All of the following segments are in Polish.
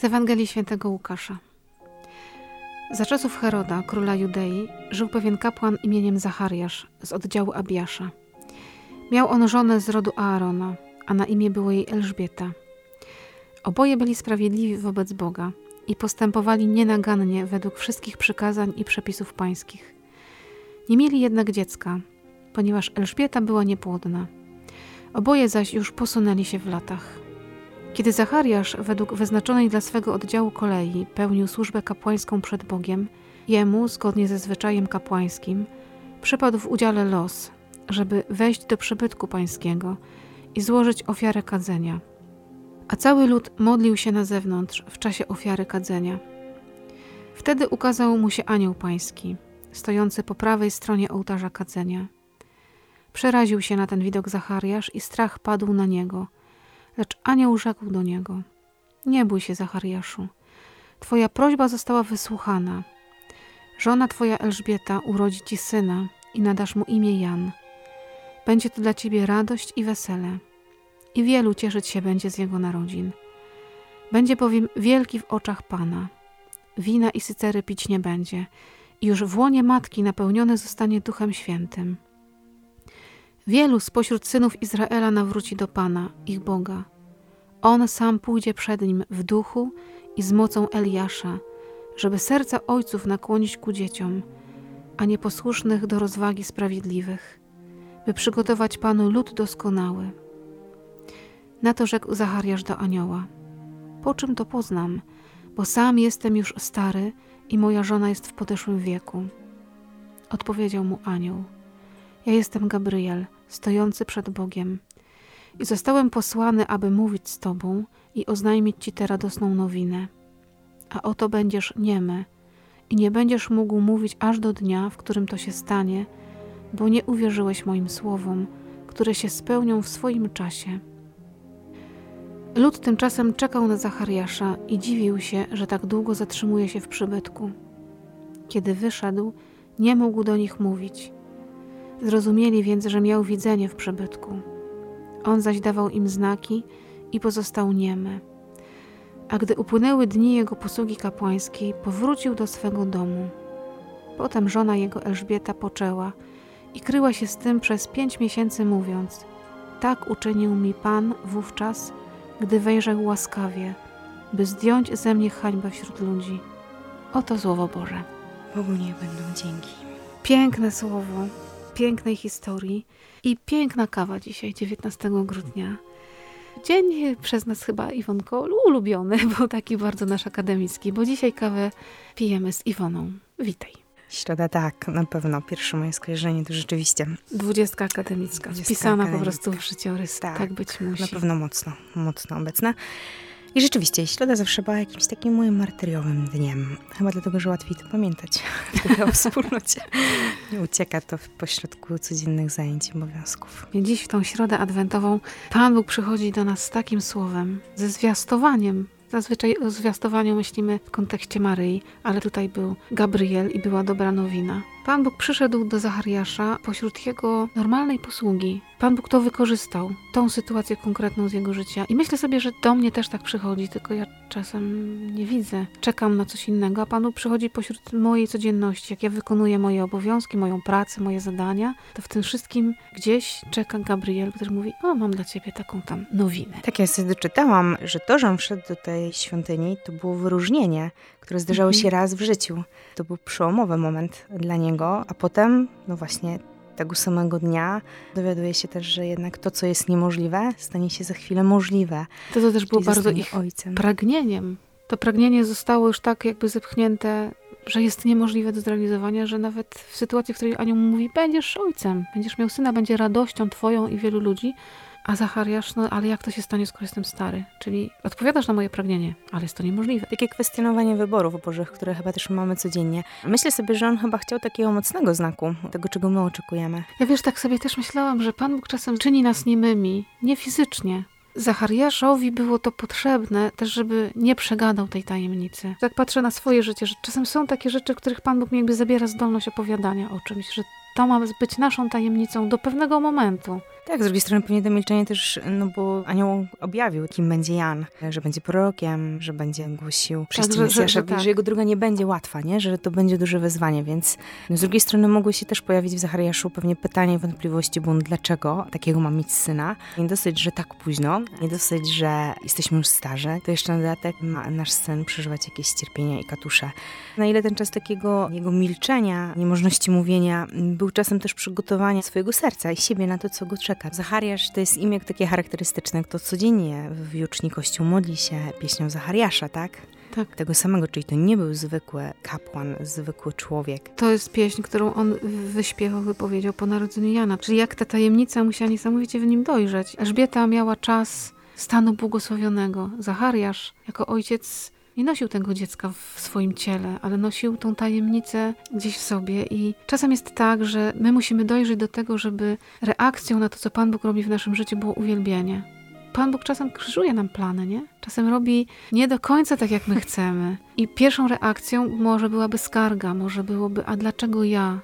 Z Ewangelii Świętego Łukasza. Za czasów Heroda, króla Judei, żył pewien kapłan imieniem Zachariasz z oddziału Abiasza. Miał on żonę z rodu Aarona, a na imię było jej Elżbieta. Oboje byli sprawiedliwi wobec Boga i postępowali nienagannie według wszystkich przykazań i przepisów pańskich. Nie mieli jednak dziecka, ponieważ Elżbieta była niepłodna. Oboje zaś już posunęli się w latach. Kiedy Zachariasz według wyznaczonej dla swego oddziału kolei pełnił służbę kapłańską przed Bogiem, jemu, zgodnie ze zwyczajem kapłańskim, przypadł w udziale los, żeby wejść do przybytku pańskiego i złożyć ofiarę kadzenia. A cały lud modlił się na zewnątrz w czasie ofiary kadzenia. Wtedy ukazał mu się anioł pański, stojący po prawej stronie ołtarza kadzenia. Przeraził się na ten widok Zachariasz i strach padł na niego – Lecz anioł rzekł do niego: Nie bój się, Zachariaszu. Twoja prośba została wysłuchana. Żona twoja Elżbieta urodzi ci syna i nadasz mu imię Jan. Będzie to dla ciebie radość i wesele. I wielu cieszyć się będzie z jego narodzin. Będzie bowiem wielki w oczach Pana. Wina i sycery pić nie będzie. I już w łonie matki napełniony zostanie Duchem Świętym. Wielu spośród synów Izraela nawróci do Pana, ich Boga. On sam pójdzie przed nim w duchu i z mocą Eliasza, żeby serca ojców nakłonić ku dzieciom, a nieposłusznych do rozwagi sprawiedliwych, by przygotować Panu lud doskonały. Na to rzekł Zachariasz do anioła. Po czym to poznam, bo sam jestem już stary i moja żona jest w podeszłym wieku. Odpowiedział mu anioł. Ja jestem Gabriel, stojący przed Bogiem. I zostałem posłany, aby mówić z Tobą i oznajmić Ci tę radosną nowinę. A oto będziesz niemy i nie będziesz mógł mówić aż do dnia, w którym to się stanie, bo nie uwierzyłeś moim słowom, które się spełnią w swoim czasie. Lud tymczasem czekał na Zachariasza i dziwił się, że tak długo zatrzymuje się w przybytku. Kiedy wyszedł, nie mógł do nich mówić – Zrozumieli więc, że miał widzenie w przebytku. On zaś dawał im znaki i pozostał niemy. A gdy upłynęły dni jego posługi kapłańskiej, powrócił do swego domu. Potem żona jego Elżbieta poczęła i kryła się z tym przez pięć miesięcy, mówiąc: Tak uczynił mi Pan wówczas, gdy wejrzał łaskawie, by zdjąć ze mnie hańbę wśród ludzi. Oto słowo Boże. Bogu nie będą dzięki. Piękne słowo pięknej historii i piękna kawa dzisiaj, 19 grudnia. Dzień przez nas chyba, Iwonko, ulubiony, bo taki bardzo nasz akademicki, bo dzisiaj kawę pijemy z Iwoną. Witaj. Środa tak, na pewno. Pierwsze moje skojarzenie to rzeczywiście. Dwudziestka akademicka, wpisana po prostu w życiorys. Tak, tak być musi. Na pewno mocno, mocno obecna. I rzeczywiście, środa zawsze była jakimś takim moim martyriowym dniem. Chyba dlatego, że łatwiej to pamiętać w o wspólnocie. Nie ucieka to w pośrodku codziennych zajęć i obowiązków. Dziś w tą środę adwentową Pan Bóg przychodzi do nas z takim słowem, ze zwiastowaniem Zazwyczaj o zwiastowaniu myślimy w kontekście Maryi, ale tutaj był Gabriel i była dobra nowina. Pan Bóg przyszedł do Zachariasza pośród jego normalnej posługi. Pan Bóg to wykorzystał, tą sytuację konkretną z jego życia. I myślę sobie, że do mnie też tak przychodzi, tylko ja czasem nie widzę. Czekam na coś innego, a Pan Bóg przychodzi pośród mojej codzienności. Jak ja wykonuję moje obowiązki, moją pracę, moje zadania, to w tym wszystkim gdzieś czeka Gabriel, który mówi: O, mam dla ciebie taką tam nowinę. Tak, ja sobie doczytałam, że to, że on wszedł do tej świątyni, to było wyróżnienie, które zdarzało się mhm. raz w życiu. To był przełomowy moment dla niego, a potem, no właśnie, tego samego dnia dowiaduje się też, że jednak to, co jest niemożliwe, stanie się za chwilę możliwe. To, to też było bardzo ich ojcem. pragnieniem. To pragnienie zostało już tak jakby zepchnięte, że jest niemożliwe do zrealizowania, że nawet w sytuacji, w której anioł mówi, będziesz ojcem, będziesz miał syna, będzie radością twoją i wielu ludzi, a Zachariasz, no ale jak to się stanie, skoro jestem stary? Czyli odpowiadasz na moje pragnienie, ale jest to niemożliwe. Takie kwestionowanie wyborów bożych, które chyba też mamy codziennie. Myślę sobie, że on chyba chciał takiego mocnego znaku, tego, czego my oczekujemy. Ja wiesz, tak sobie też myślałam, że Pan Bóg czasem czyni nas niemymi, nie fizycznie, Zachariaszowi było to potrzebne też, żeby nie przegadał tej tajemnicy. Tak patrzę na swoje życie, że czasem są takie rzeczy, w których Pan Bóg mi jakby zabiera zdolność opowiadania o czymś, że to ma być naszą tajemnicą do pewnego momentu. Tak, z drugiej strony pewnie to milczenie też, no bo anioł objawił, kim będzie Jan, że będzie prorokiem, że będzie głosił tak, że, że, że, tak. że, jego droga nie będzie łatwa, nie? że to będzie duże wyzwanie, więc no z drugiej strony mogły się też pojawić w Zachariaszu pewnie pytania i wątpliwości, bo dlaczego takiego ma mieć syna? Nie dosyć, że tak późno, nie dosyć, że jesteśmy już starzy, to jeszcze na dodatek ma nasz syn przeżywać jakieś cierpienia i katusze. Na ile ten czas takiego jego milczenia, niemożności mówienia był czasem też przygotowania swojego serca i siebie na to, co go czeka Zachariasz to jest imię takie charakterystyczne, kto codziennie w juczni kościół modli się pieśnią Zachariasza, tak? Tak. Tego samego, czyli to nie był zwykły kapłan, zwykły człowiek. To jest pieśń, którą on wyśpiewał, wypowiedział po narodzeniu Jana. Czyli jak ta tajemnica musiała niesamowicie w nim dojrzeć. Elżbieta miała czas stanu błogosławionego. Zachariasz, jako ojciec nie nosił tego dziecka w swoim ciele, ale nosił tą tajemnicę gdzieś w sobie. I czasem jest tak, że my musimy dojrzeć do tego, żeby reakcją na to, co Pan Bóg robi w naszym życiu, było uwielbienie. Pan Bóg czasem krzyżuje nam plany, nie? Czasem robi nie do końca tak, jak my chcemy. I pierwszą reakcją może byłaby skarga, może byłoby, a dlaczego ja?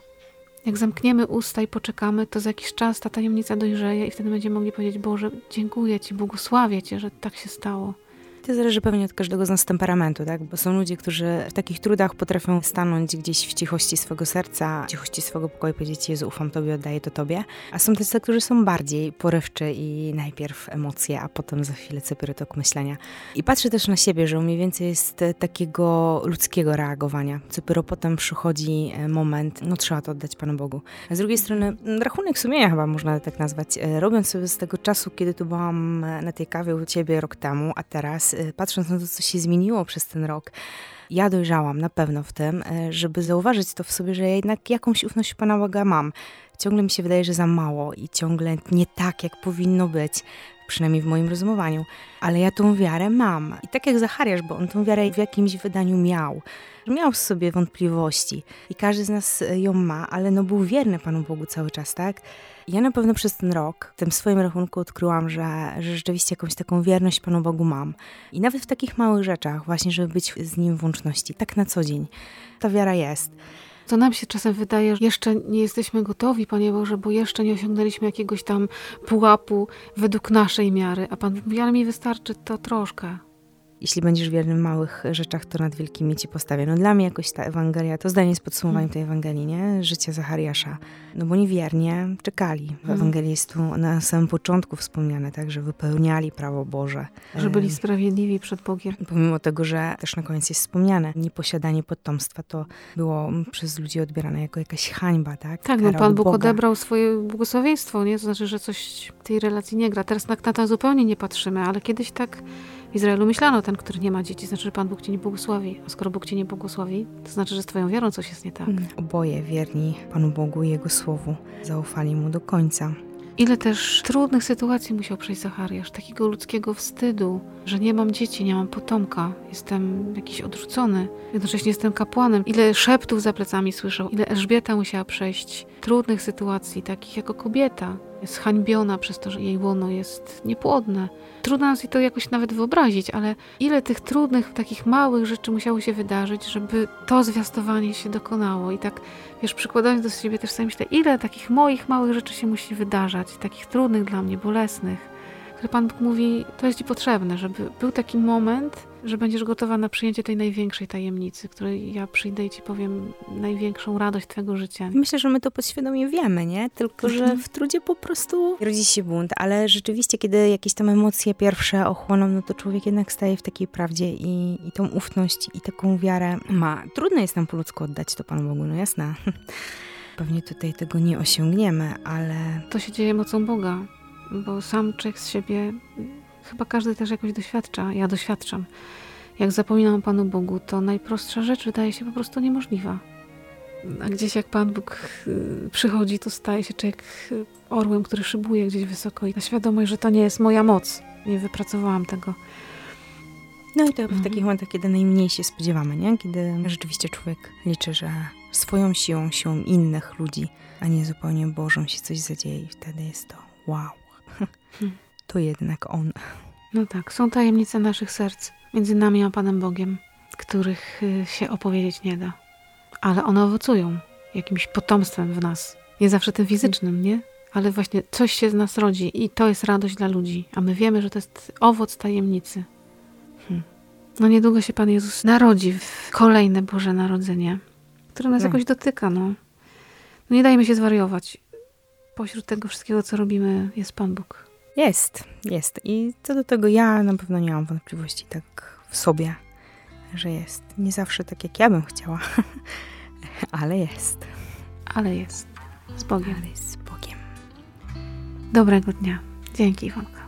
Jak zamkniemy usta i poczekamy, to za jakiś czas ta tajemnica dojrzeje i wtedy będziemy mogli powiedzieć: Boże, dziękuję Ci, błogosławię Cię, że tak się stało. To zależy pewnie od każdego z nas temperamentu, tak? Bo są ludzie, którzy w takich trudach potrafią stanąć gdzieś w cichości swego serca, w cichości swego pokoju i powiedzieć, Jezu, ufam Tobie, oddaję to Tobie. A są tacy, którzy są bardziej porywczy i najpierw emocje, a potem za chwilę tok myślenia. I patrzę też na siebie, że u mnie więcej jest takiego ludzkiego reagowania. Dopiero potem przychodzi e, moment, no trzeba to oddać Panu Bogu. A z drugiej strony, rachunek sumienia chyba można tak nazwać. E, robiąc sobie z tego czasu, kiedy tu byłam e, na tej kawie u Ciebie rok temu, a teraz Y, patrząc na to, co się zmieniło przez ten rok, ja dojrzałam na pewno w tym, y, żeby zauważyć to w sobie, że ja jednak jakąś ufność Pana Boga mam. Ciągle mi się wydaje, że za mało i ciągle nie tak, jak powinno być, przynajmniej w moim rozumowaniu. Ale ja tą wiarę mam. I tak jak Zachariasz, bo on tą wiarę w jakimś wydaniu miał. Miał w sobie wątpliwości i każdy z nas ją ma, ale no był wierny Panu Bogu cały czas, tak? Ja na pewno przez ten rok w tym swoim rachunku odkryłam, że, że rzeczywiście jakąś taką wierność Panu Bogu mam. I nawet w takich małych rzeczach, właśnie, żeby być z Nim w łączności, tak na co dzień, ta wiara jest. To nam się czasem wydaje, że jeszcze nie jesteśmy gotowi, Panie Boże, bo jeszcze nie osiągnęliśmy jakiegoś tam pułapu według naszej miary. A Pan mówi, ale mi wystarczy to troszkę jeśli będziesz wierny w małych rzeczach, to nad wielkimi ci postawię. No dla mnie jakoś ta Ewangelia, to zdanie z podsumowaniem tej Ewangelii, nie? Życie Zachariasza. No bo niewiernie czekali. W mhm. Ewangelii jest tu na samym początku wspomniane, tak, że wypełniali prawo Boże. Że byli sprawiedliwi przed Bogiem. Pomimo tego, że też na koniec jest wspomniane, nieposiadanie potomstwa to było przez ludzi odbierane jako jakaś hańba, tak? Tak, no Pan Bóg Boga. odebrał swoje błogosławieństwo, nie? To znaczy, że coś w tej relacji nie gra. Teraz na, na to zupełnie nie patrzymy, ale kiedyś tak Izraelu myślano, ten, który nie ma dzieci, znaczy, że Pan Bóg cię nie błogosławi. A skoro Bóg cię nie błogosławi, to znaczy, że z twoją wiarą coś jest nie tak. Mm. Oboje wierni Panu Bogu i Jego Słowu zaufali Mu do końca. Ile też trudnych sytuacji musiał przejść Zachariasz, takiego ludzkiego wstydu, że nie mam dzieci, nie mam potomka, jestem jakiś odrzucony, jednocześnie jestem kapłanem. Ile szeptów za plecami słyszał, ile Elżbieta musiała przejść trudnych sytuacji, takich jako kobieta. Jest hańbiona przez to, że jej łono jest niepłodne. Trudno nam sobie to jakoś nawet wyobrazić, ale ile tych trudnych, takich małych rzeczy musiało się wydarzyć, żeby to zwiastowanie się dokonało. I tak, wiesz, przykładając do siebie też sobie myślę, ile takich moich małych rzeczy się musi wydarzać, takich trudnych dla mnie, bolesnych, które Pan Bóg mówi, to jest Ci potrzebne, żeby był taki moment, że będziesz gotowa na przyjęcie tej największej tajemnicy, której ja przyjdę i Ci powiem największą radość Twojego życia. Myślę, że my to podświadomie wiemy, nie? Tylko, że mhm. w trudzie po prostu rodzi się bunt, ale rzeczywiście, kiedy jakieś tam emocje pierwsze ochłoną, no to człowiek jednak staje w takiej prawdzie i, i tą ufność i taką wiarę ma. Trudno jest nam po ludzku oddać to Panu Bogu, no jasne. Pewnie tutaj tego nie osiągniemy, ale... To się dzieje mocą Boga bo sam człowiek z siebie, chyba każdy też jakoś doświadcza, ja doświadczam. Jak zapominam o Panu Bogu, to najprostsza rzecz wydaje się po prostu niemożliwa. A gdzieś jak Pan Bóg y, przychodzi, to staje się człowiek y, orłem, który szybuje gdzieś wysoko i na świadomość, że to nie jest moja moc. Nie wypracowałam tego. No i to mhm. w takich momentach, kiedy najmniej się spodziewamy, nie? Kiedy rzeczywiście człowiek liczy, że swoją siłą, siłą innych ludzi, a nie zupełnie Bożą się coś zadzieje i wtedy jest to wow. To jednak On. No tak, są tajemnice naszych serc między nami a Panem Bogiem, których y, się opowiedzieć nie da. Ale one owocują jakimś potomstwem w nas. Nie zawsze tym fizycznym, nie? Ale właśnie coś się z nas rodzi i to jest radość dla ludzi, a my wiemy, że to jest owoc tajemnicy. Hm. No niedługo się Pan Jezus narodzi w kolejne Boże Narodzenie, które nas Tak. jakoś dotyka, no. no. Nie dajmy się zwariować. Pośród tego wszystkiego, co robimy, jest Pan Bóg. Jest, jest. I co do tego ja na pewno nie mam wątpliwości tak w sobie, że jest. Nie zawsze tak, jak ja bym chciała, ale jest. Ale jest. Z Bogiem. Ale jest z Bogiem. Dobrego dnia. Dzięki, Iwonka.